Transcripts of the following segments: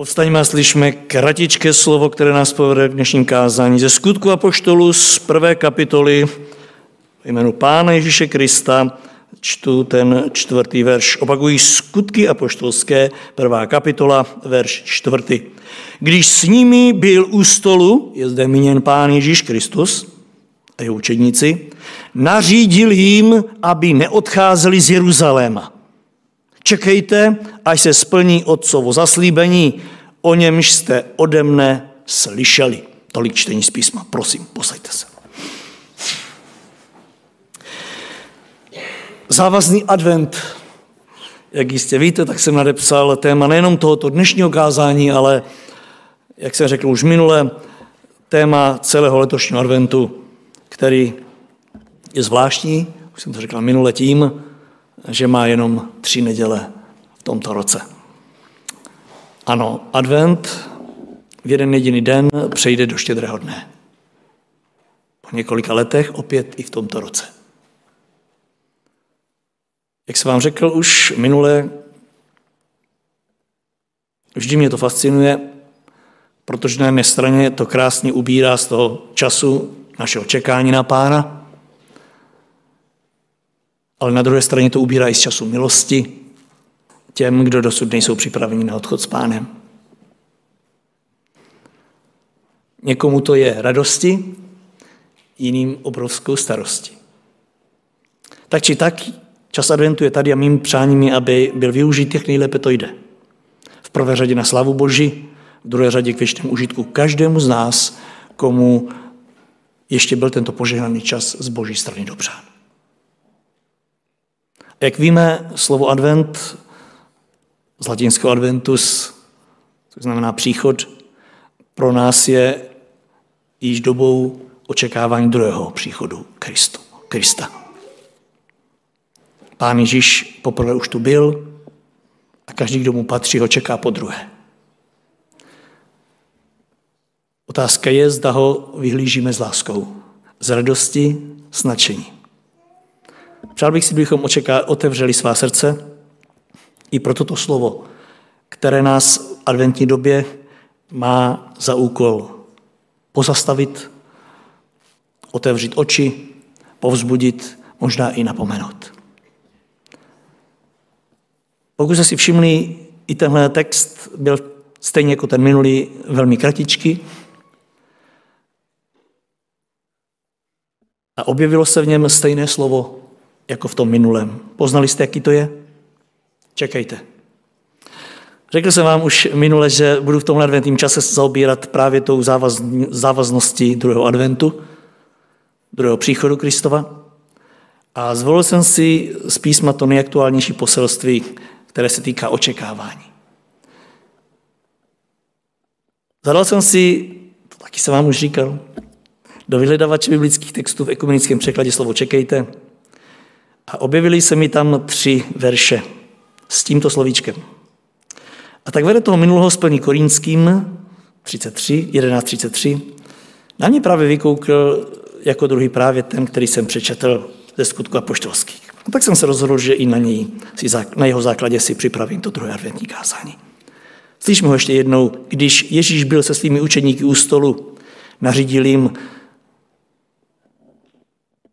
Povstaňme a slyšme kratičké slovo, které nás povede k dnešním kázání. Ze skutku Apoštolu z prvé kapitoly jménu Pána Ježíše Krista čtu ten čtvrtý verš. Opakují skutky apoštolské, prvá kapitola, verš čtvrtý. Když s nimi byl u stolu, je zde míněn Pán Ježíš Kristus a jeho učedníci, nařídil jim, aby neodcházeli z Jeruzaléma. Čekejte, až se splní otcovo zaslíbení, o němž jste ode mne slyšeli. Tolik čtení z písma. Prosím, posaďte se. Závazný advent. Jak jistě víte, tak jsem nadepsal téma nejenom tohoto dnešního kázání, ale, jak jsem řekl už minule, téma celého letošního adventu, který je zvláštní, už jsem to řekl minule tím, že má jenom tři neděle v tomto roce. Ano, advent v jeden jediný den přejde do štědrého dne. Po několika letech opět i v tomto roce. Jak jsem vám řekl už minule, vždy mě to fascinuje, protože na jedné straně to krásně ubírá z toho času našeho čekání na pána, ale na druhé straně to ubírá i z času milosti těm, kdo dosud nejsou připraveni na odchod s pánem. Někomu to je radosti, jiným obrovskou starosti. Tak či tak, čas adventu je tady a mým přáním je, aby byl využít, jak nejlépe to jde. V prvé řadě na slavu Boží, v druhé řadě k věčnému užitku každému z nás, komu ještě byl tento požehnaný čas z Boží strany dopřán. Jak víme, slovo advent z latinského adventus, to znamená příchod, pro nás je již dobou očekávání druhého příchodu Kristu, Krista. Pán Ježíš poprvé už tu byl a každý, kdo mu patří, ho čeká po druhé. Otázka je, zda ho vyhlížíme s láskou, z radosti, s nadšením. Přál bych si, bychom otevřeli svá srdce i pro toto slovo, které nás v adventní době má za úkol pozastavit, otevřít oči, povzbudit, možná i napomenout. Pokud jste si všimli, i tenhle text byl stejně jako ten minulý velmi kratičký a objevilo se v něm stejné slovo jako v tom minulém. Poznali jste, jaký to je? Čekejte. Řekl jsem vám už minule, že budu v tomhle adventním čase zaobírat právě tou závaz, závazností druhého adventu, druhého příchodu Kristova. A zvolil jsem si z písma to nejaktuálnější poselství, které se týká očekávání. Zadal jsem si, to taky jsem vám už říkal, do vyhledavače biblických textů v ekumenickém překladě slovo čekejte, a objevily se mi tam tři verše s tímto slovíčkem. A tak vede toho minulého splní Korínským 33, 11.33. Na mě právě vykoukl jako druhý právě ten, který jsem přečetl ze skutku apoštolských. A tak jsem se rozhodl, že i na, něj, na jeho základě si připravím to druhé adventní kázání. Slyšme ho ještě jednou, když Ježíš byl se svými učeníky u stolu, nařídil jim,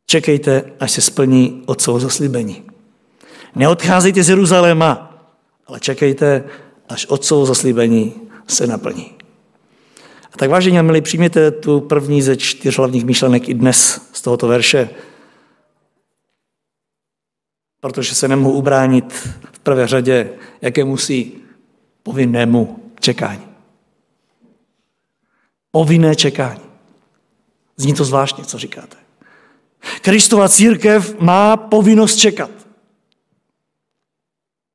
Čekejte, až se splní otcovo zaslíbení. Neodcházejte z Jeruzaléma, ale čekejte, až otcovo zaslíbení se naplní. A tak vážení a milí, přijměte tu první ze čtyř hlavních myšlenek i dnes z tohoto verše, protože se nemohu ubránit v prvé řadě jaké musí povinnému čekání. Povinné čekání. Zní to zvláštně, co říkáte. Kristova církev má povinnost čekat.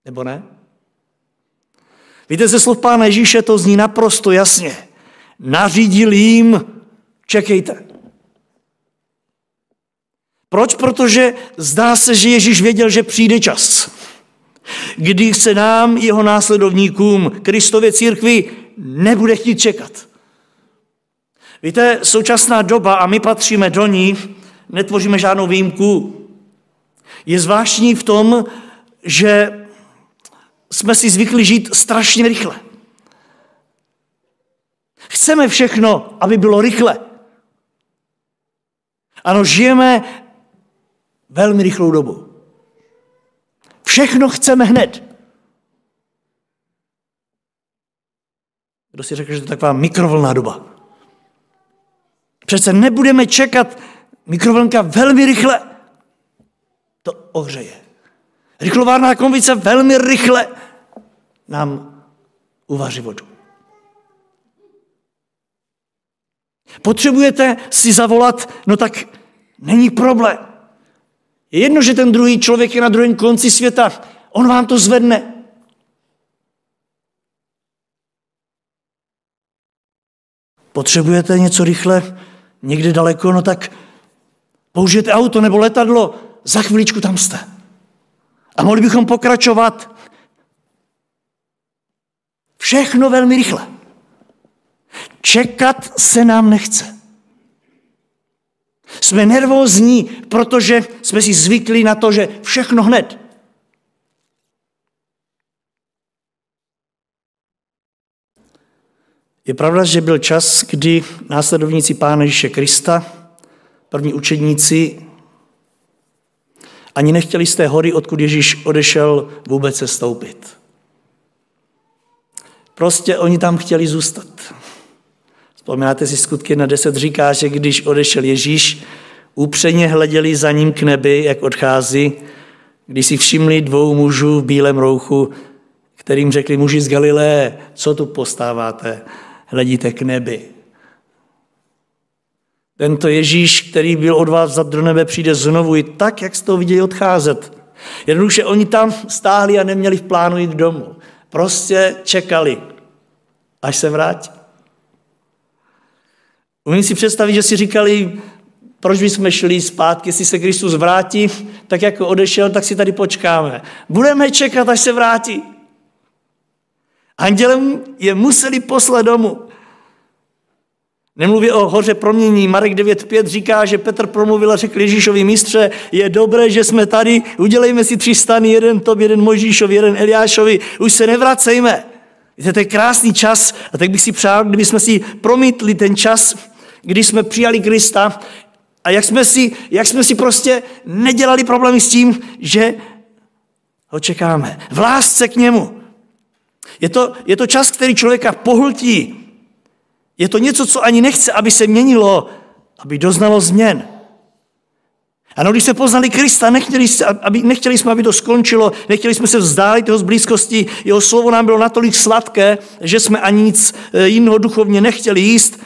Nebo ne? Víte, ze slov Pána Ježíše to zní naprosto jasně. Nařídil jim, čekejte. Proč? Protože zdá se, že Ježíš věděl, že přijde čas, kdy se nám, jeho následovníkům, Kristově církvi, nebude chtít čekat. Víte, současná doba, a my patříme do ní, netvoříme žádnou výjimku. Je zvláštní v tom, že jsme si zvykli žít strašně rychle. Chceme všechno, aby bylo rychle. Ano, žijeme velmi rychlou dobu. Všechno chceme hned. Kdo si řekl, že to je taková mikrovlná doba? Přece nebudeme čekat mikrovlnka velmi rychle. To ohřeje. Rychlovárná konvice velmi rychle nám uvaří vodu. Potřebujete si zavolat, no tak není problém. Je jedno, že ten druhý člověk je na druhém konci světa. On vám to zvedne. Potřebujete něco rychle, někde daleko, no tak použijete auto nebo letadlo, za chviličku tam jste. A mohli bychom pokračovat. Všechno velmi rychle. Čekat se nám nechce. Jsme nervózní, protože jsme si zvykli na to, že všechno hned. Je pravda, že byl čas, kdy následovníci Pána Ježíše Krista, první učedníci, ani nechtěli z té hory, odkud Ježíš odešel, vůbec se stoupit. Prostě oni tam chtěli zůstat. Vzpomínáte si skutky na deset říká, že když odešel Ježíš, upřeně hleděli za ním k nebi, jak odchází, když si všimli dvou mužů v bílém rouchu, kterým řekli muži z Galileje, co tu postáváte, hledíte k nebi. Tento Ježíš, který byl od vás za do nebe, přijde znovu i tak, jak jste to viděli odcházet. Jednoduše oni tam stáhli a neměli v plánu jít domů. Prostě čekali, až se vrátí. Umím si představit, že si říkali, proč bychom šli zpátky, jestli se Kristus vrátí, tak jako odešel, tak si tady počkáme. Budeme čekat, až se vrátí. Andělem je museli poslat domů. Nemluví o hoře promění. Marek 9.5 říká, že Petr promluvil a řekl Ježíšovi mistře, je dobré, že jsme tady, udělejme si tři stany, jeden top, jeden Mojžíšovi, jeden Eliášovi, už se nevracejme. To je krásný čas a tak bych si přál, kdyby jsme si promítli ten čas, kdy jsme přijali Krista a jak jsme si, jak jsme si prostě nedělali problémy s tím, že ho čekáme. V lásce k němu. Je to, je to čas, který člověka pohltí. Je to něco, co ani nechce, aby se měnilo, aby doznalo změn. Ano, když jsme poznali Krista, nechtěli, aby, nechtěli jsme, aby to skončilo, nechtěli jsme se vzdálit jeho z blízkosti, jeho slovo nám bylo natolik sladké, že jsme ani nic eh, jiného duchovně nechtěli jíst,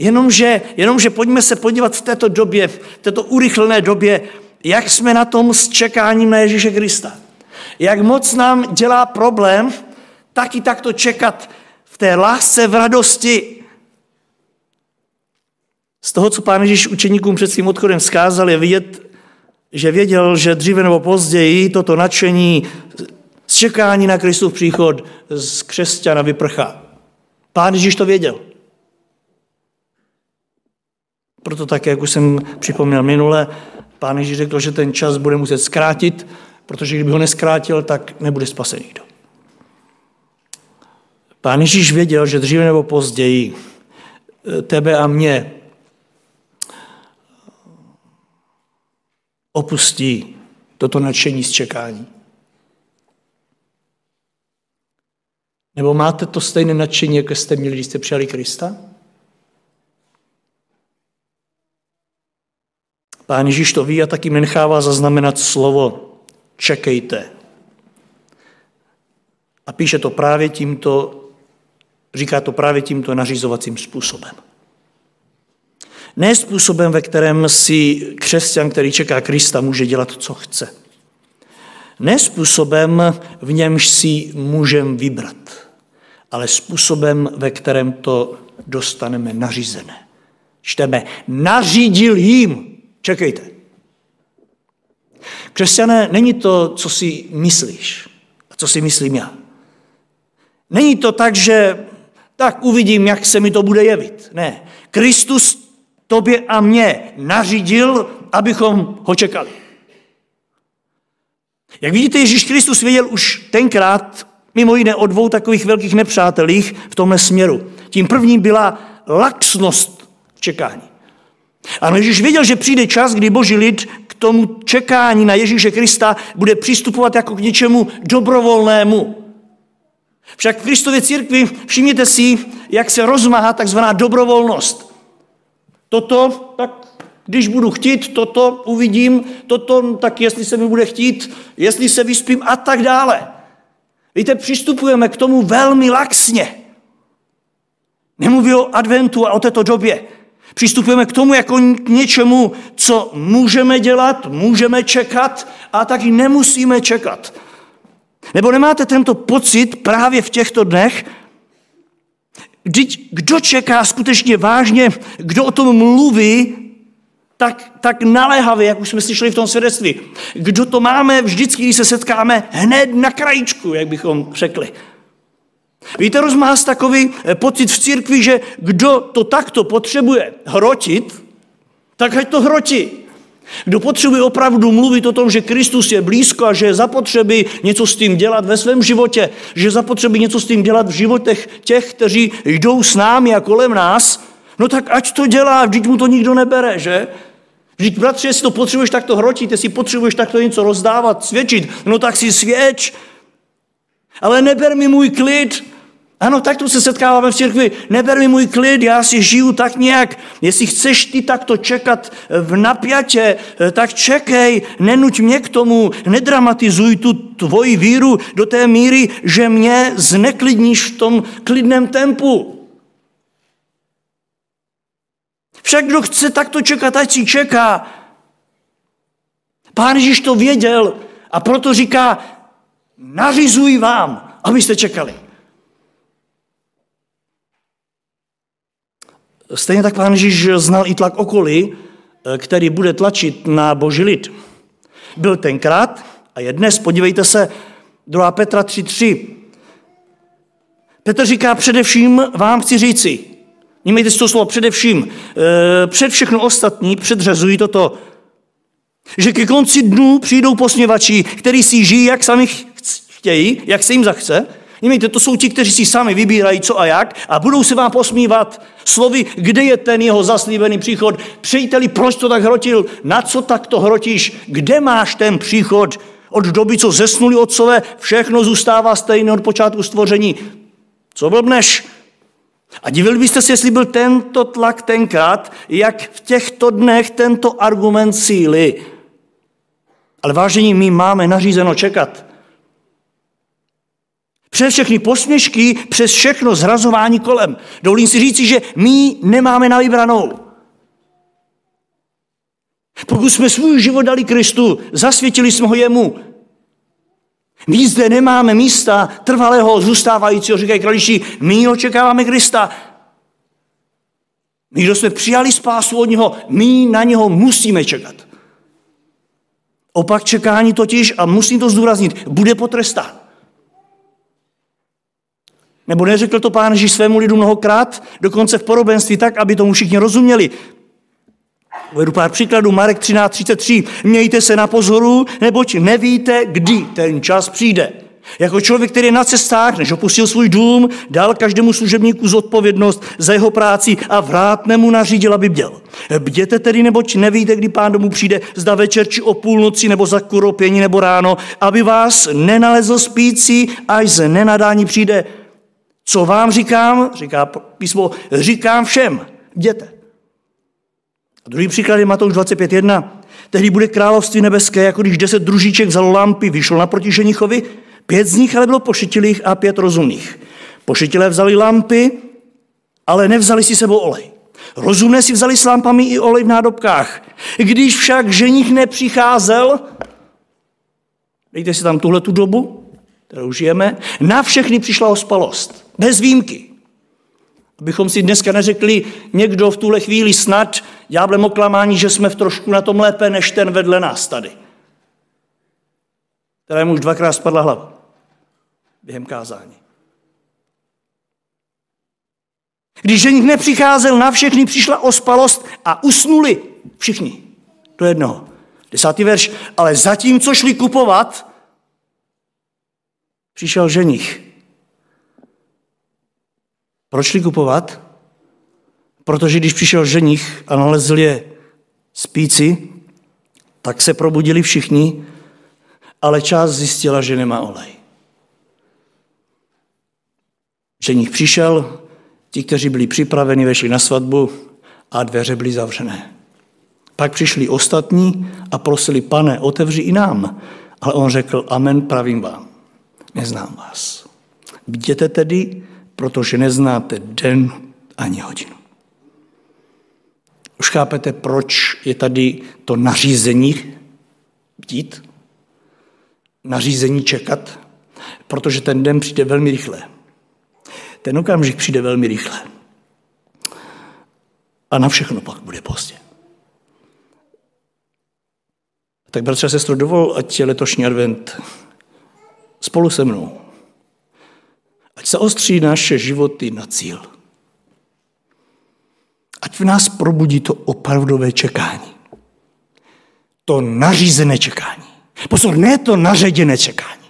Jenomže, jenomže pojďme se podívat v této době, v této urychlené době, jak jsme na tom s čekáním na Ježíše Krista. Jak moc nám dělá problém taky takto čekat té lásce, v radosti. Z toho, co pán Ježíš učeníkům před svým odchodem vzkázal, je vidět, že věděl, že dříve nebo později toto nadšení z čekání na Kristův příchod z křesťana vyprchá. Pán Ježíš to věděl. Proto tak, jak už jsem připomněl minule, pán Ježíš řekl, že ten čas bude muset zkrátit, protože kdyby ho neskrátil, tak nebude spasený nikdo. Pán Ježíš věděl, že dříve nebo později eh, tebe a mě opustí toto nadšení z čekání. Nebo máte to stejné nadšení, jako jste měli, když jste přijali Krista? Pán Ježíš to ví a taky nechává zaznamenat slovo čekejte. A píše to právě tímto, říká to právě tímto nařizovacím způsobem. Ne způsobem, ve kterém si křesťan, který čeká Krista, může dělat, co chce. Ne způsobem, v němž si můžeme vybrat, ale způsobem, ve kterém to dostaneme nařízené. Čteme, nařídil jim, Čekejte. Křesťané, není to, co si myslíš a co si myslím já. Není to tak, že tak uvidím, jak se mi to bude jevit. Ne. Kristus tobě a mně nařídil, abychom ho čekali. Jak vidíte, Ježíš Kristus věděl už tenkrát, mimo jiné o dvou takových velkých nepřátelích v tomhle směru. Tím prvním byla laxnost čekání. Ano, Ježíš věděl, že přijde čas, kdy boží lid k tomu čekání na Ježíše Krista bude přistupovat jako k něčemu dobrovolnému. Však v Kristově církvi všimněte si, jak se rozmáhá takzvaná dobrovolnost. Toto, tak když budu chtít, toto uvidím, toto, tak jestli se mi bude chtít, jestli se vyspím a tak dále. Víte, přistupujeme k tomu velmi laxně. Nemluví o adventu a o této době. Přistupujeme k tomu jako k něčemu, co můžeme dělat, můžeme čekat a taky nemusíme čekat. Nebo nemáte tento pocit právě v těchto dnech, Vždyť kdo čeká skutečně vážně, kdo o tom mluví, tak, tak naléhavě, jak už jsme slyšeli v tom svědectví. Kdo to máme vždycky, když se setkáme hned na krajičku, jak bychom řekli. Víte, rozmáhá takový eh, pocit v církvi, že kdo to takto potřebuje hrotit, tak ať to hrotí. Kdo potřebuje opravdu mluvit o tom, že Kristus je blízko a že je zapotřebí něco s tím dělat ve svém životě, že je zapotřebí něco s tím dělat v životech těch, kteří jdou s námi a kolem nás, no tak ať to dělá, vždyť mu to nikdo nebere, že? Vždyť, bratři, jestli to potřebuješ takto hrotit, jestli potřebuješ takto něco rozdávat, svědčit, no tak si svědč. Ale neber mi můj klid, ano, tak to se setkáváme v církvi. Neber mi můj klid, já si žiju tak nějak. Jestli chceš ty takto čekat v napjatě, tak čekej, nenuť mě k tomu, nedramatizuj tu tvoji víru do té míry, že mě zneklidníš v tom klidném tempu. Však kdo chce takto čekat, ať si čeká. Pán Ježíš to věděl a proto říká, nařizuji vám, abyste čekali. Stejně tak pán Ježíš znal i tlak okolí, eh, který bude tlačit na boží lid. Byl tenkrát a je dnes, podívejte se, 2. Petra 3.3. Petr říká, především vám chci říci, Nímejte si to slovo především, eh, před všechno ostatní předřazují toto, že ke konci dnů přijdou posměvači, kteří si žijí, jak sami chtějí, jak se jim zachce, Mějte, to jsou ti, kteří si sami vybírají co a jak a budou se vám posmívat slovy, kde je ten jeho zaslíbený příchod. Přijíteli, proč to tak hrotil? Na co tak to hrotíš? Kde máš ten příchod? Od doby, co zesnuli otcové, všechno zůstává stejné od počátku stvoření. Co blbneš? A divili byste se, jestli byl tento tlak tenkrát, jak v těchto dnech tento argument síly. Ale vážení, my máme nařízeno čekat. Přes všechny posměšky, přes všechno zrazování kolem. Dovolím si říci, že my nemáme na vybranou. Pokud jsme svůj život dali Kristu, zasvětili jsme ho jemu. My zde nemáme místa trvalého zůstávajícího, říkají kraliči, my očekáváme Krista. My, kdo jsme přijali spásu od něho, my na něho musíme čekat. Opak čekání totiž, a musím to zdůraznit, bude potrestán. Nebo neřekl to pán Ježíš svému lidu mnohokrát, dokonce v porobenství tak, aby tomu všichni rozuměli. Uvedu pár příkladů. Marek 13.33. Mějte se na pozoru, neboť nevíte, kdy ten čas přijde. Jako člověk, který je na cestách, než opustil svůj dům, dal každému služebníku zodpovědnost za jeho práci a vrátne mu nařídil, aby bděl. Bděte tedy, neboť nevíte, kdy pán domů přijde, zda večer či o půlnoci, nebo za kuropění, nebo ráno, aby vás nenalezl spící, až ze nenadání přijde. Co vám říkám, říká písmo, říkám všem, jděte. A druhý příklad je Matouš 25.1. Tehdy bude království nebeské, jako když deset družíček vzalo lampy, vyšlo naproti ženichovi, pět z nich ale bylo pošetilých a pět rozumných. Pošetilé vzali lampy, ale nevzali si sebou olej. Rozumné si vzali s lampami i olej v nádobkách. Když však ženich nepřicházel, dejte si tam tuhle tu dobu, kterou žijeme, na všechny přišla ospalost. Bez výjimky. Abychom si dneska neřekli někdo v tuhle chvíli snad ďáblem oklamání, že jsme v trošku na tom lépe než ten vedle nás tady. Kterému už dvakrát spadla hlava během kázání. Když ženich nepřicházel na všechny, přišla ospalost a usnuli všichni do jednoho. Desátý verš. Ale zatímco šli kupovat, přišel ženich Proč šli kupovat? Protože když přišel ženich a nalezl je spíci, tak se probudili všichni, ale část zjistila, že nemá olej. Ženich přišel, ti, kteří byli připraveni, vešli na svatbu a dveře byly zavřené. Pak přišli ostatní a prosili, pane, otevři i nám. Ale on řekl, amen, pravím vám, neznám vás. Jděte tedy, protože neznáte den ani hodinu. Už chápete, proč je tady to nařízení bdít? Nařízení čekat? Protože ten den přijde velmi rychle. Ten okamžik přijde velmi rychle. A na všechno pak bude pozdě. Tak bratře a sestro, dovol, ať je letošní advent spolu se mnou. Ať se ostří naše životy na cíl. Ať v nás probudí to opravdové čekání. To nařízené čekání. Pozor, ne to naředěné čekání.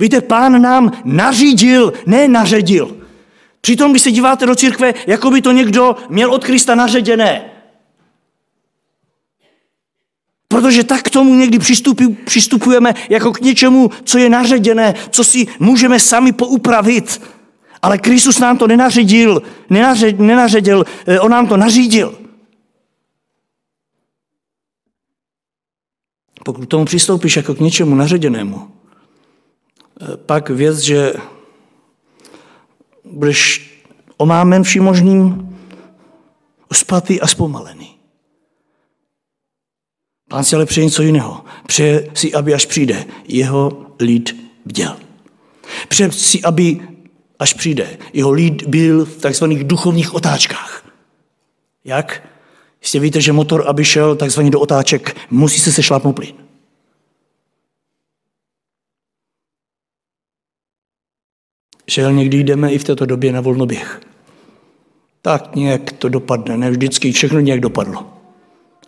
Víte, pán nám nařídil, ne naředil. Přitom, když se díváte do církve, jako by to někdo měl od Krista naředěné. Protože tak k tomu někdy přistupujeme jako k něčemu, co je naředěné, co si můžeme sami poupravit. Ale Kristus nám to nenaředil, nenařed, eh, on nám to nařídil. Pokud k tomu přistoupíš jako k něčemu naředěnému, eh, pak věc, že budeš omámen vším možným, uspatý a zpomalený. Pán si ale přeje něco jiného. Přeje si, aby až přijde, jeho lid bděl. Přeje si, aby až přijde, jeho lid byl v takzvaných duchovních otáčkách. Jak? Jistě víte, že motor, aby šel takzvaně do otáček, musí se sešlápnout plyn. Že někdy jdeme i v této době na volnoběh. Tak nějak to dopadne, ne vždycky, všechno nějak dopadlo.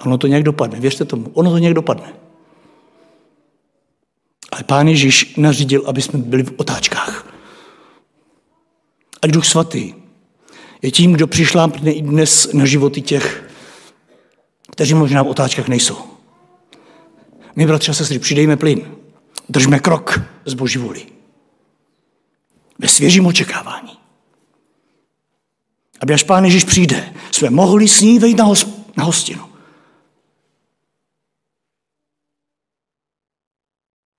Ono to nějak dopadne, věřte tomu, ono to nějak dopadne. Ale Pán Ježíš nařídil, aby jsme byli v otáčkách. A Duch Svatý je tím, kdo přišlápne i dnes na životy těch, kteří možná v otáčkách nejsou. My, bratři a sestry, přidejme plyn. Držme krok z Boží vůli. Ve svěžím očekávání. Aby až Pán Ježíš přijde, jsme mohli s ní vejít na, na hostinu.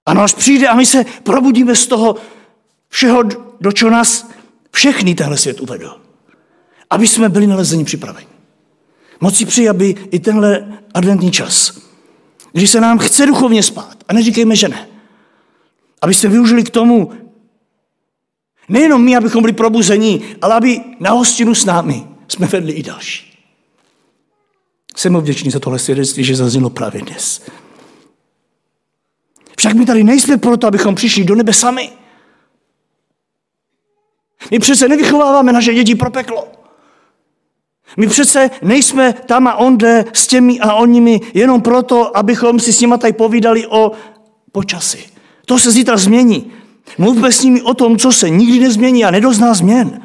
Ano, až přijde a my se probudíme z toho všeho, do čeho nás všechny tenhle svět uvedl. Aby jsme byli nalezeni připraveni. Moc si přeji, aby i tenhle adventní čas, když se nám chce duchovně spát, a neříkejme, že ne, abyste využili k tomu, nejenom my, abychom byli probuzení, ale aby na hostinu s námi jsme vedli i další. Jsem vděčný za tohle svědectví, že zaznělo právě dnes. Však my tady nejsme proto, abychom přišli do nebe sami. My přece nevychováváme naše děti pro peklo. My přece nejsme tam a onde s těmi a onimi jenom proto, abychom si s nimi tady povídali o počasí. To se zítra změní. Mluvme s nimi o tom, co se nikdy nezmění a nedozná změn.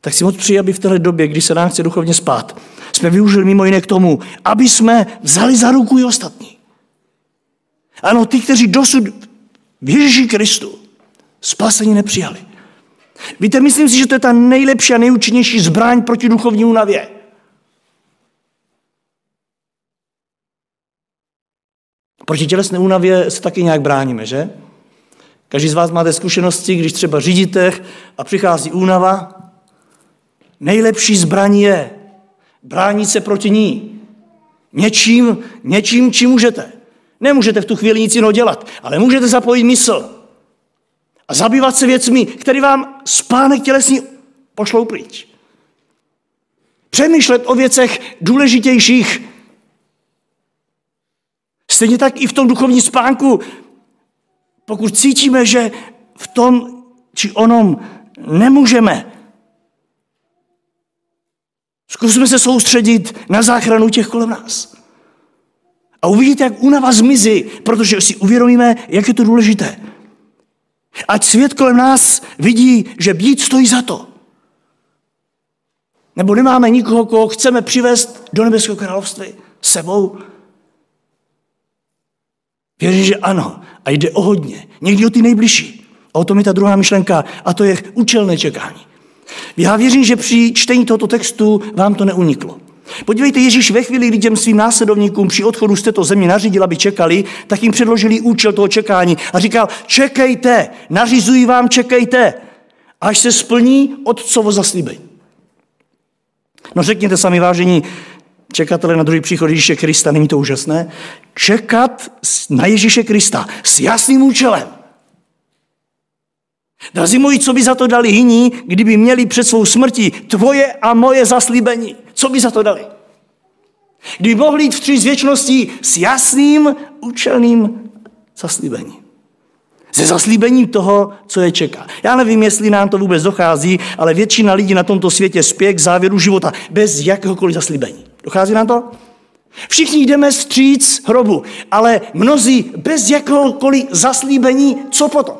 Tak si moc přeji, aby v této době, kdy se nám chce duchovně spát, jsme využili mimo jiné k tomu, aby jsme vzali za ruku i ostatní. Ano, ty, kteří dosud v Ježíši Kristu spasení nepřijali. Víte, myslím si, že to je ta nejlepší a nejúčinnější zbraň proti duchovní únavě. Proti tělesné únavě se taky nějak bráníme, že? Každý z vás máte zkušenosti, když třeba řídíte a přichází únava. Nejlepší zbraň je bránit se proti ní. Něčím, něčím, čím můžete. Nemůžete v tu chvíli nic jiného dělat, ale můžete zapojit mysl a zabývat se věcmi, které vám spánek tělesný pošlou pryč. Přemýšlet o věcech důležitějších. Stejně tak i v tom duchovním spánku, pokud cítíme, že v tom či onom nemůžeme, zkusme se soustředit na záchranu těch kolem nás. A uvidíte, jak únava zmizí, protože si uvědomíme, jak je to důležité. Ať svět kolem nás vidí, že být stojí za to. Nebo nemáme nikoho, koho chceme přivést do nebeského království sebou. Věřím, že ano. A jde o hodně. Někdy o ty nejbližší. A o tom je ta druhá myšlenka. A to je účelné čekání. Já věřím, že při čtení tohoto textu vám to neuniklo. Podívejte, Ježíš ve chvíli, kdy těm svým následovníkům při odchodu z této země nařídil, aby čekali, tak jim předložili účel toho čekání a říkal, čekejte, nařizuji vám, čekejte, až se splní otcovo zaslíbení. No řekněte sami vážení, čekatele na druhý příchod Ježíše Krista, není to úžasné? Čekat na Ježíše Krista s jasným účelem. Drazí moji, co by za to dali jiní, kdyby měli před svou smrtí tvoje a moje zaslíbení? Co by za to dali? Kdyby mohli jít v tři z věčností s jasným, účelným zaslíbením. Se zaslíbením toho, co je čeká. Já nevím, jestli nám to vůbec dochází, ale většina lidí na tomto světě spěje k závěru života bez jakéhokoliv zaslíbení. Dochází nám to? Všichni jdeme stříc hrobu, ale mnozí bez jakéhokoliv zaslíbení, co potom?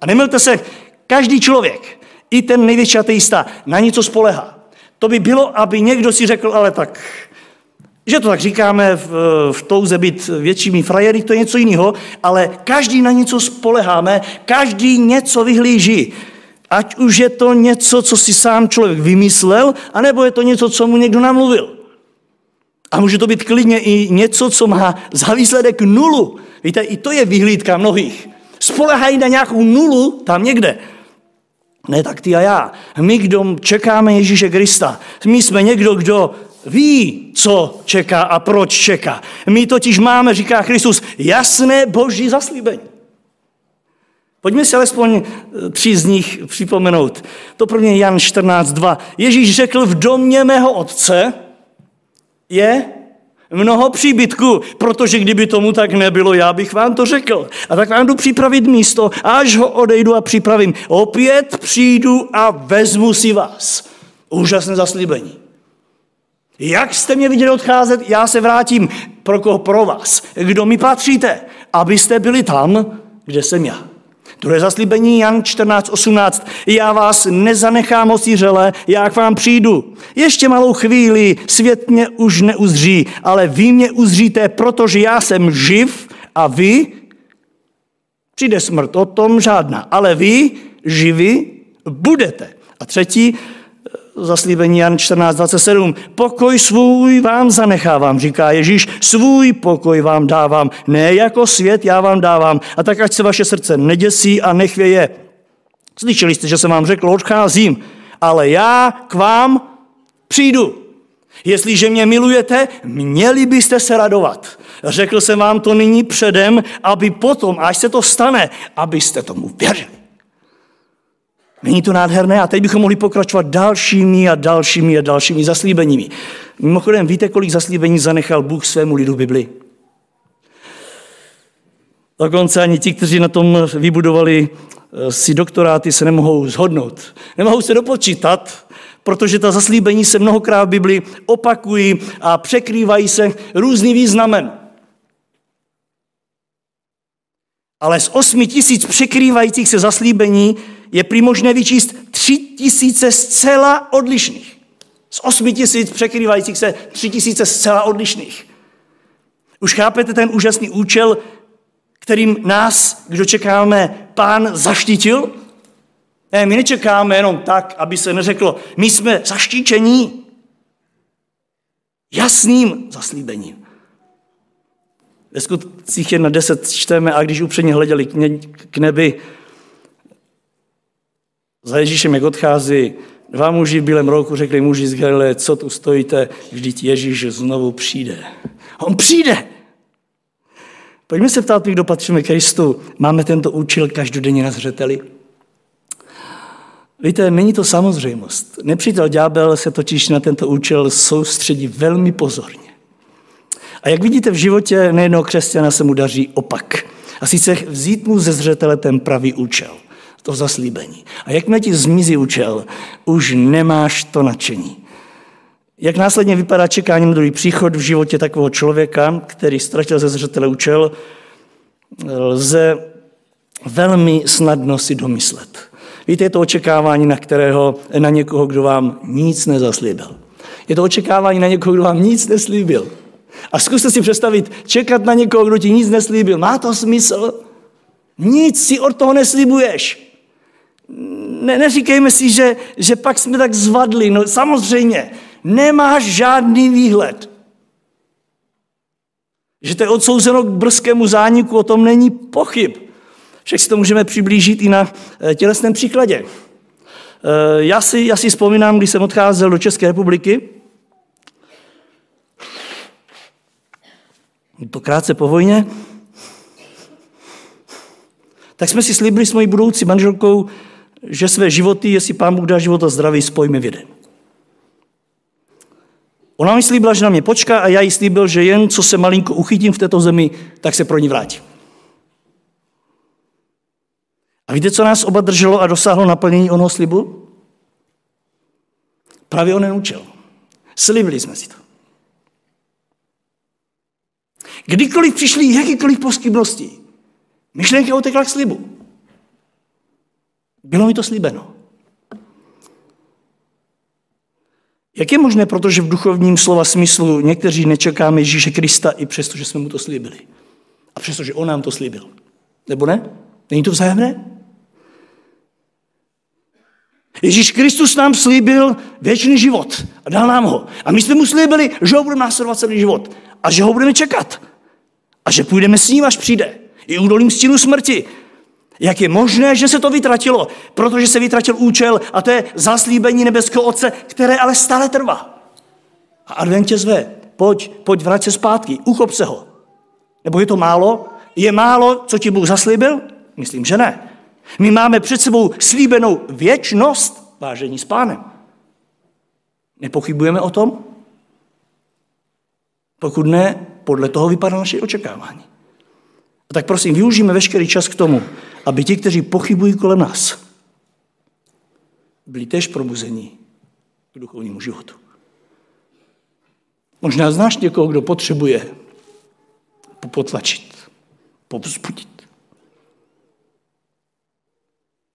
A nemilte se, každý člověk, i ten největší ateista, na něco spolehá. To by bylo, aby někdo si řekl, ale tak, že to tak říkáme v, v touze být většími frajery, to je něco jiného, ale každý na něco spoleháme, každý něco vyhlíží. Ať už je to něco, co si sám člověk vymyslel, anebo je to něco, co mu někdo namluvil. A může to být klidně i něco, co má za výsledek nulu. Víte, i to je vyhlídka mnohých. Spolehají na nějakou nulu tam někde. Ne tak ty a já. My, kdo čekáme Ježíše Krista, my jsme někdo, kdo ví, co čeká a proč čeká. My totiž máme, říká Kristus, jasné boží zaslíbení. Pojďme si alespoň eh, tři z nich připomenout. To prvně Jan 14.2. Ježíš řekl, v domě mého otce je mnoho příbytků, protože kdyby tomu tak nebylo, já bych vám to řekl. A tak vám jdu připravit místo, až ho odejdu a připravím. Opět přijdu a vezmu si vás. Úžasné zaslíbení. Jak jste mě viděli odcházet, já se vrátím pro koho pro vás. Kdo mi patříte, abyste byli tam, kde jsem já. Druhé zaslíbení Jan 14.18. Já vás nezanechám osířele, já k vám přijdu. Ještě malou chvíli, svět mě už neuzří, ale vy mě uzříte, protože já jsem živ a vy přijde smrt, o tom žádná, ale vy živi budete. A třetí, zaslíbení Jan 14.27. Pokoj svůj vám zanechávám, říká Ježíš, svůj pokoj vám dávám, ne jako svět já vám dávám. A tak ať se vaše srdce neděsí a nechvěje. Slyšeli jste, že jsem vám řekl, odcházím, ale já k vám přijdu. Jestliže mě milujete, měli byste se radovat. Řekl jsem vám to nyní předem, aby potom, až se to stane, abyste tomu věřili. Není to nádherné? A teď bychom mohli pokračovat dalšími a dalšími a dalšími zaslíbeními. Mimochodem, víte, kolik zaslíbení zanechal Bůh svému lidu Bibli? Dokonce ani ti, kteří na tom vybudovali eh, si doktoráty, se nemohou zhodnout. Nemohou se dopočítat, protože ta zaslíbení se mnohokrát v Bibli opakují a překrývají se různým významem. Ale z osmi tisíc překrývajících se zaslíbení je prý možné vyčíst tři tisíce zcela odlišných. Z osmi tisíc překrývajících se tři tisíce zcela odlišných. Už chápete ten úžasný účel, kterým nás, kdo čekáme, pán zaštítil? Ne, my nečekáme jenom tak, aby se neřeklo, my jsme zaštíčení jasným zaslíbením. Ve skutcích 1.10 čteme, a když upředně hleděli k nebi, za Ježíšem, jak odchází, dva muži v bílém roku řekli muži z Galileje, co tu stojíte, vždyť Ježíš znovu přijde. On přijde. Pojďme se ptát, kdo patříme Kristu. Máme tento účel každodenně na zřeteli? Víte, není to samozřejmost. Nepřítel ďábel se totiž na tento účel soustředí velmi pozorně. A jak vidíte v životě nejednou křesťana se mu daří opak. A sice vzít mu ze zřetele ten pravý účel to zaslíbení. A jakmile ti zmizí účel, už nemáš to nadšení. Jak následně vypadá čekání na druhý příchod v životě takového člověka, který ztratil ze zřetele účel, lze velmi snadno si domyslet. Víte, je to očekávání, na, kterého, na někoho, kdo vám nic nezaslíbil. Je to očekávání na někoho, kdo vám nic neslíbil. A zkuste si představit, čekat na někoho, kdo ti nic neslíbil. Má to smysl? Nic si od toho neslibuješ. Ne, neříkejme si, že, že pak jsme tak zvadli. No samozřejmě, nemáš žádný výhled. Že to je odsouzeno k brzkému zániku, o tom není pochyb. Však si to můžeme přiblížit i na eh, tělesném příkladě. Eh, já si, já si vzpomínám, když jsem odcházel do České republiky, to krátce po vojně, tak jsme si slíbili s mojí budoucí manželkou, že své životy, jestli pán Bůh dá život a zdraví, spojíme v jeden. Ona mi slíbila, že na mě počká a já jí slíbil, že jen co se malinko uchytím v této zemi, tak se pro ní vrátím. A víte, co nás oba drželo a dosáhlo naplnění onoho slibu? Právě onen účel. Slibili jsme si to. Kdykoliv přišly jakýkoliv poskybnosti, myšlenka utekla k slibu. Bylo mi to slíbeno. Jak je možné, protože v duchovním slova smyslu někteří nečekáme Ježíše Krista i přesto, že jsme mu to slíbili? A přesto, že on nám to slíbil. Nebo ne? Není to vzájemné? Ježíš Kristus nám slíbil věčný život a dal nám ho. A my jsme mu slíbili, že ho budeme následovat celý život a že ho budeme čekat. A že půjdeme s ním, až přijde. I údolím stínu smrti. Jak je možné, že se to vytratilo? Protože se vytratil účel a to je zaslíbení nebeského Otce, které ale stále trvá. A advent tě zve. Pojď, pojď, vrať se zpátky, uchop se ho. Nebo je to málo? Je málo, co ti Bůh zaslíbil? Myslím, že ne. My máme před sebou slíbenou věčnost, vážení s pánem. Nepochybujeme o tom? Pokud ne, podle toho vypadá naše očekávání. Tak prosím, využijeme veškerý čas k tomu, aby ti, kteří pochybují kolem nás, byli tež probuzení k duchovnímu životu. Možná znáš někoho, kdo potřebuje popotlačit, povzbudit.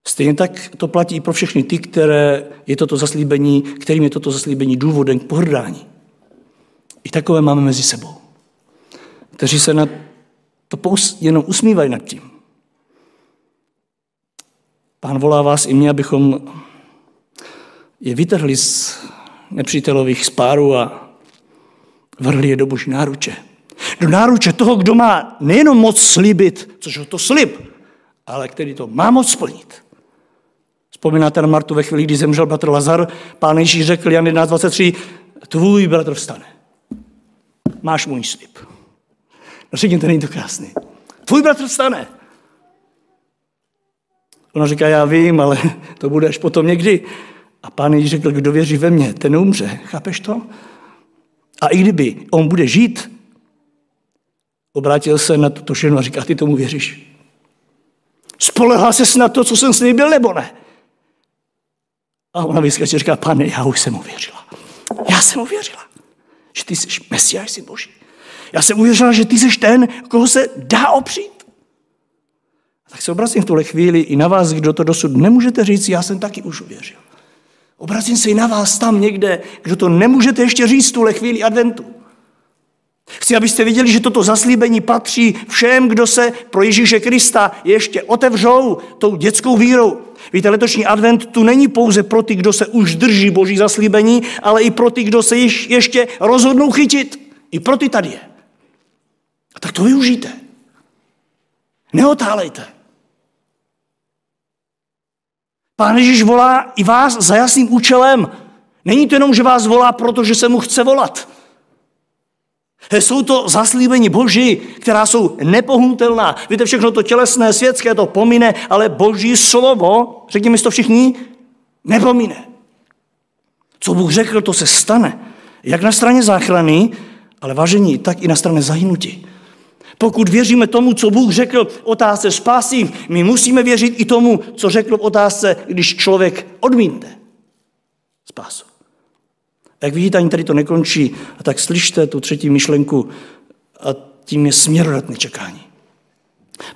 Stejně tak to platí i pro všechny ty, které je toto zaslíbení, kterým je toto zaslíbení důvodem k pohrdání. I takové máme mezi sebou, kteří se na to pous, jenom usmívají nad tím. Pán volá vás i mě, abychom je vytrhli z nepřítelových spárů a vrhli je do boží náruče. Do náruče toho, kdo má nejenom moc slíbit, což je to slib, ale který to má moc splnit. Vzpomínáte na Martu ve chvíli, kdy zemřel bratr Lazar, pán Ježíš řekl Jan 11.23, tvůj bratr vstane. Máš můj slib. No řekněte, není to krásný. Tvůj bratr vstane. Ona říká, já vím, ale to bude až potom někdy. A pán Ježíš řekl, kdo věří ve mě, ten umře. Chápeš to? A i kdyby on bude žít, obrátil se na tuto ženu a říká, ty tomu věříš. Spolehá se na to, co jsem slíbil, nebo ne? A ona vyskače a říká, pane, já už jsem uvěřila. Já jsem uvěřila, že ty jsi Mesiáš, jsi Boží. Já jsem uvěřila, že ty jsi ten, koho se dá opřít. Tak se obracím v tuhle chvíli i na vás, kdo to dosud nemůžete říct, já jsem taky už uvěřil. Obracím se i na vás tam někde, kdo to nemůžete ještě říct v tuhle chvíli adventu. Chci, abyste viděli, že toto zaslíbení patří všem, kdo se pro Ježíše Krista ještě otevřou tou dětskou vírou. Víte, letošní advent tu není pouze pro ty, kdo se už drží boží zaslíbení, ale i pro ty, kdo se ještě rozhodnou chytit. I pro ty tady je. A tak to využijte. Neotálejte. Pán Ježíš volá i vás za jasným účelem. Není to jenom, že vás volá, protože se mu chce volat. Jsou to zaslíbení Boží, která jsou nepohnutelná. Víte, všechno to tělesné, světské to pomine, ale Boží slovo, řekněme si to všichni, nepomine. Co Bůh řekl, to se stane. Jak na straně záchrany, ale vážení, tak i na straně zahynutí. Pokud věříme tomu, co Bůh řekl v otázce spásy, my musíme věřit i tomu, co řekl v otázce, když člověk odmítne spásu. Jak vidíte, ani tady to nekončí. A tak slyšte tu třetí myšlenku a tím je směrodatné čekání.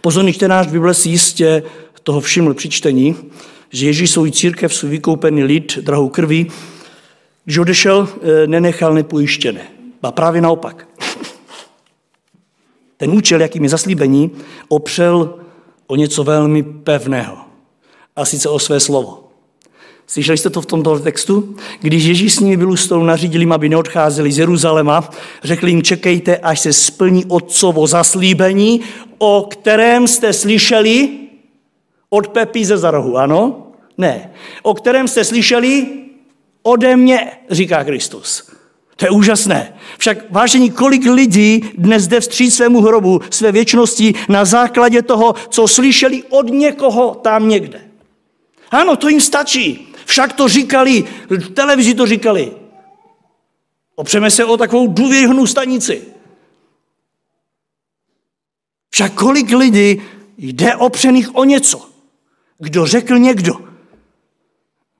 Pozorný čtenář Bible si jistě toho všiml při čtení, že Ježíš svůj církev, svůj vykoupený lid drahou krví, když odešel, eh, nenechal nepojištěné. A právě naopak. Ten účel, jakým je zaslíbení, opřel o něco velmi pevného. A sice o své slovo. Slyšeli jste to v tomto textu? Když Ježíš s nimi byl u stolu, nařídil jim, aby neodcházeli z Jeruzaléma, řekl jim, čekejte, až se splní otcovo zaslíbení, o kterém jste slyšeli od Pepí ze Zarohu, ano? Ne. O kterém jste slyšeli ode mě, říká Kristus. To je úžasné. Však vážení, kolik lidí dnes jde vstříc svému hrobu, své věčnosti na základě toho, co slyšeli od někoho tam někde. Ano, to jim stačí. Však to říkali, v televizi to říkali. Opřeme se o takovou důvěrnou stanici. Však kolik lidí jde opřených o něco. Kdo řekl někdo.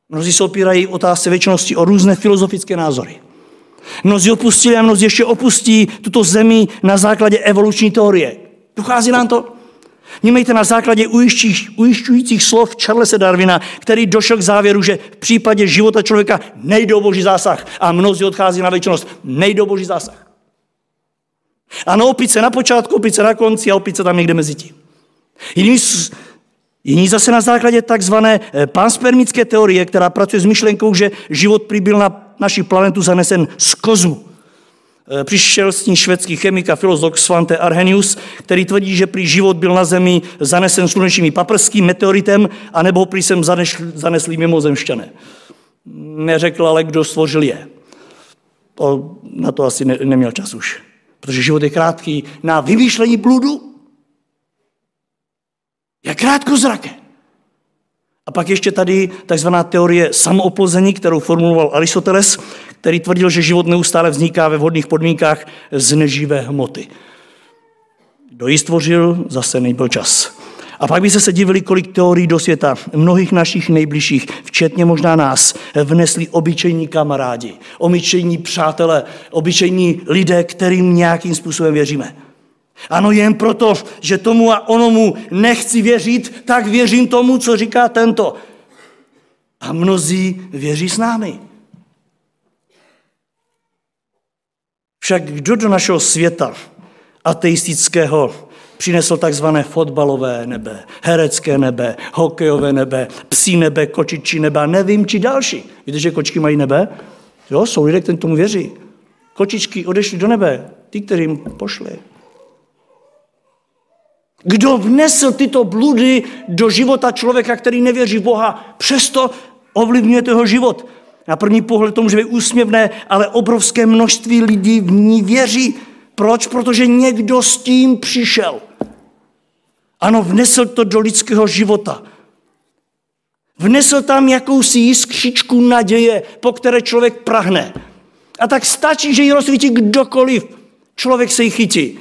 Mnozí se opírají otázce věčnosti o různé filozofické názory. Mnozí opustili a mnozí ještě opustí tuto zemi na základě evoluční teorie. Dochází nám to? Vnímejte na základě ujišťujících slov Charlesa Darwina, který došel k závěru, že v případě života člověka nejde o boží zásah a mnozí odchází na věčnost. Nejde o boží zásah. Ano, opice na počátku, opice na konci a opice tam někde mezi tím. Jiný, jiní zase na základě takzvané eh, panspermické teorie, která pracuje s myšlenkou, že život přibyl na naši planetu zanesen z kozmu. Eh, přišel s tím švédský chemik a filozof Svante Arrhenius, který tvrdí, že prý život byl na Zemi zanesen slunečními paprským meteoritem, anebo prý sem zanesli mimozemšťané. Neřekl ale, kdo stvořil je. To, na to asi ne, neměl čas už. Protože život je krátký na vymýšlení bludu. Je krátkozraké. A pak ještě tady takzvaná teorie samooplození, kterou formuloval Aristoteles, který tvrdil, že život neustále vzniká ve vhodných podmínkách z neživé hmoty. Kdo ji stvořil, zase nebyl čas. A pak by se se divili, kolik teorií do světa mnohých našich nejbližších, včetně možná nás, vnesli obyčejní kamarádi, obyčejní přátelé, obyčejní lidé, kterým nějakým způsobem věříme. Ano, jen proto, že tomu a onomu nechci věřit, tak věřím tomu, co říká tento. A mnozí věří s námi. Však kdo do našeho světa ateistického přinesl takzvané fotbalové nebe, herecké nebe, hokejové nebe, psí nebe, kočičí nebe, nevím, či další. Víte, že kočky mají nebe? Jo, jsou lidé, kteří tomu věří. Kočičky odešly do nebe, ty, kterým pošli. Kdo vnesl tyto bludy do života člověka, který nevěří v Boha, přesto ovlivňuje jeho život. Na první pohled to může být úsměvné, ale obrovské množství lidí v ní věří. Proč? Protože někdo s tím přišel. Ano, vnesl to do lidského života. Vnesl tam jakousi jiskřičku naděje, po které člověk prahne. A tak stačí, že ji rozsvítí kdokoliv. Člověk se jí chytí.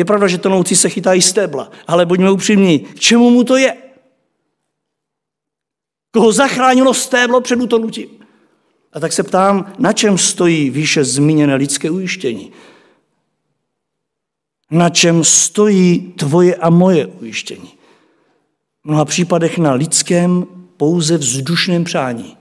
Je pravda, že tonoucí se chytají stébla, ale buďme upřímní, k čemu mu to je? Koho zachránilo stéblo před utonutím? A tak se ptám, na čem stojí výše zmíněné lidské ujištění? Na čem stojí tvoje a moje ujištění? V mnoha případech na lidském pouze vzdušném přání.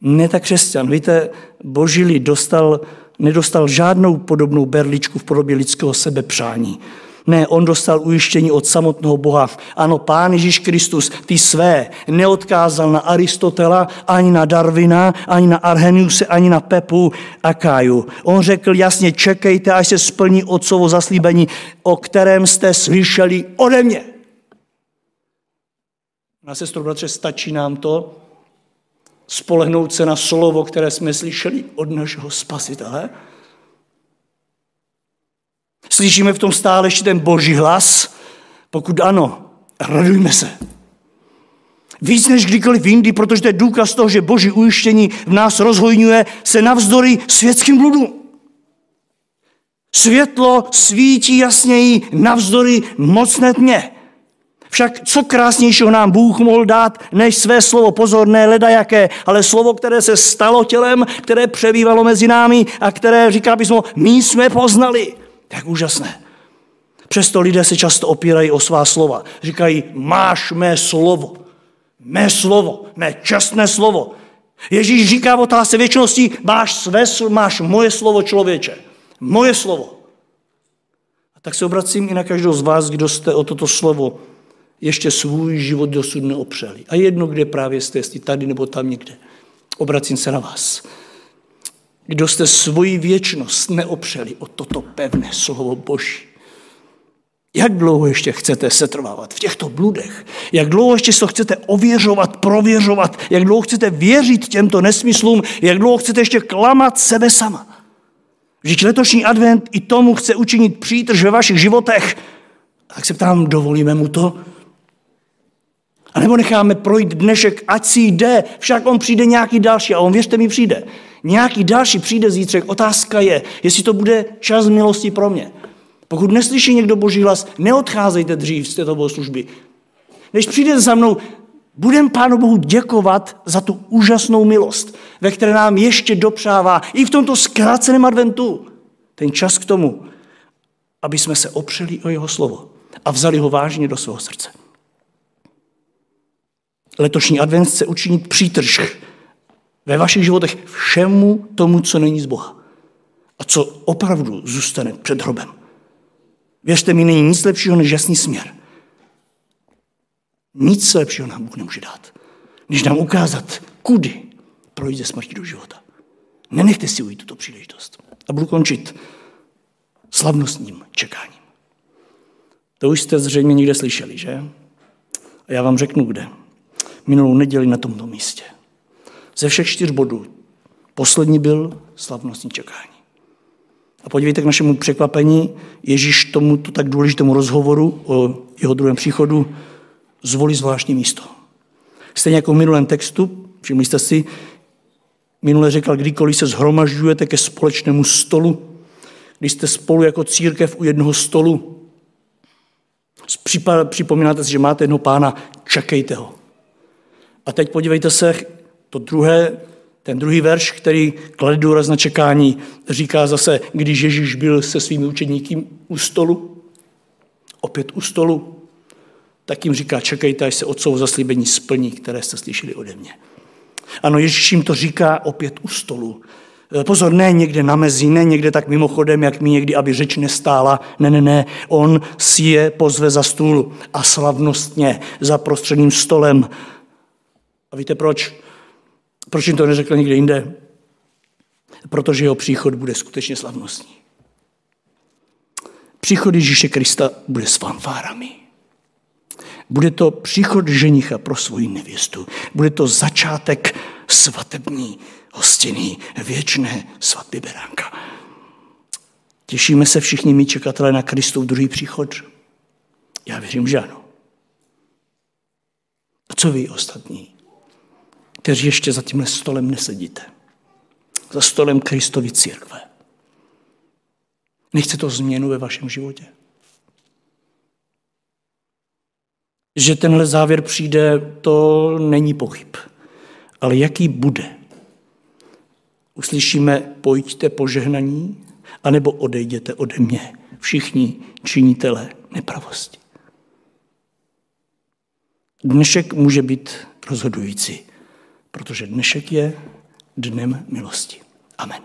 Ne tak křesťan. Víte, boží lid dostal nedostal žádnou podobnou berličku v podobě lidského sebepřání. Ne, on dostal ujištění od samotného Boha. Ano, Pán Ježíš Kristus ty své neodkázal na Aristotela, ani na Darwina, ani na Arheniuse, ani na Pepu a Káju. On řekl jasně, čekejte, až se splní otcovo zaslíbení, o kterém jste slyšeli ode mě. Na sestro, bratře, stačí nám to, spolehnout se na slovo, které jsme slyšeli od našeho spasitele? Slyšíme v tom stále ještě ten boží hlas? Pokud ano, radujme se. Víc než kdykoliv jindy, protože to je důkaz toho, že boží ujištění v nás rozhojňuje se navzdory světským bludům. Světlo svítí jasněji navzdory mocné tmě. Však co krásnějšího nám Bůh mohl dát, než své slovo pozorné, ledajaké, ale slovo, které se stalo tělem, které přebývalo mezi námi a které, říká písmo, my jsme poznali. Tak úžasné. Přesto lidé se často opírají o svá slova. Říkají, máš mé slovo. Mé slovo, mé čestné slovo. Ježíš říká v otázce věčnosti, máš své, máš moje slovo člověče. Moje slovo. A tak se obracím i na každou z vás, kdo jste o toto slovo ještě svůj život dosud neopřeli. A jedno, kde právě jste, jestli tady nebo tam někde. Obracím se na vás. Kdo jste svoji věčnost neopřeli o toto pevné slovo Boží. Jak dlouho ještě chcete setrvávat v těchto bludech? Jak dlouho ještě to chcete ověřovat, prověřovat? Jak dlouho chcete věřit těmto nesmyslům? Jak dlouho chcete ještě klamat sebe sama? Vždyť letošní advent i tomu chce učinit přítrž ve vašich životech. Tak se ptám, dovolíme mu to? A nebo necháme projít dnešek, ať si jde, však on přijde nějaký další a on, věřte mi, přijde. Nějaký další přijde zítřek. Otázka je, jestli to bude čas milosti pro mě. Pokud neslyší někdo boží hlas, neodcházejte dřív z této bohoslužby. Než přijdete za mnou, budem Pánu Bohu děkovat za tu úžasnou milost, ve které nám ještě dopřává i v tomto zkráceném adventu ten čas k tomu, aby jsme se opřeli o jeho slovo a vzali ho vážně do svého srdce. Letošní advent chce učinit přítrž ve vašich životech všemu tomu, co není z Boha a co opravdu zůstane před hrobem. Věřte mi, není nic lepšího než jasný směr. Nic lepšího nám Bůh nemůže dát, než nám ukázat, kudy projít ze smrti do života. Nenechte si ujít tuto příležitost. A budu končit slavnostním čekáním. To už jste zřejmě někde slyšeli, že? A já vám řeknu, kde. Minulou neděli na tomto místě. Ze všech čtyř bodů. Poslední byl slavnostní čekání. A podívejte k našemu překvapení, Ježíš tomuto tak důležitému rozhovoru o jeho druhém příchodu zvolí zvláštní místo. Stejně jako v minulém textu, všimli jste si, minule říkal, kdykoliv se zhromažďujete ke společnému stolu, když jste spolu jako církev u jednoho stolu, připomínáte si, že máte jednoho pána, čekejte ho. A teď podívejte se, to druhé ten druhý verš, který klade důraz na čekání, říká zase, když Ježíš byl se svými učeníky u stolu, opět u stolu, tak jim říká, čekejte, až se otcov zaslíbení splní, které jste slyšeli ode mě. Ano, Ježíš jim to říká opět u stolu. E, pozor, ne někde na mezi, ne někde tak mimochodem, jak mi někdy, aby řeč nestála. Ne, ne, ne. On si je pozve za stůl a slavnostně za prostředním stolem. A víte proč? Proč jim to neřekl někde jinde? Protože jeho příchod bude skutečně slavnostní. Příchod Ježíše Krista bude s fanfárami. Bude to příchod ženicha pro svoji nevěstu. Bude to začátek svatební hostiny, věčné svatby beránka. Těšíme se všichni my čekatelé na Kristův druhý příchod? Já věřím, že ano. A co vy ostatní? Kteří ještě za tímhle stolem nesedíte. Za stolem Kristovy církve. Nechce to změnu ve vašem životě? Že tenhle závěr přijde, to není pochyb. Ale jaký bude? Uslyšíme, pojďte požehnaní, anebo odejděte ode mě, všichni činitele nepravosti. Dnešek může být rozhodující protože dnešek je dnem milosti. Amen.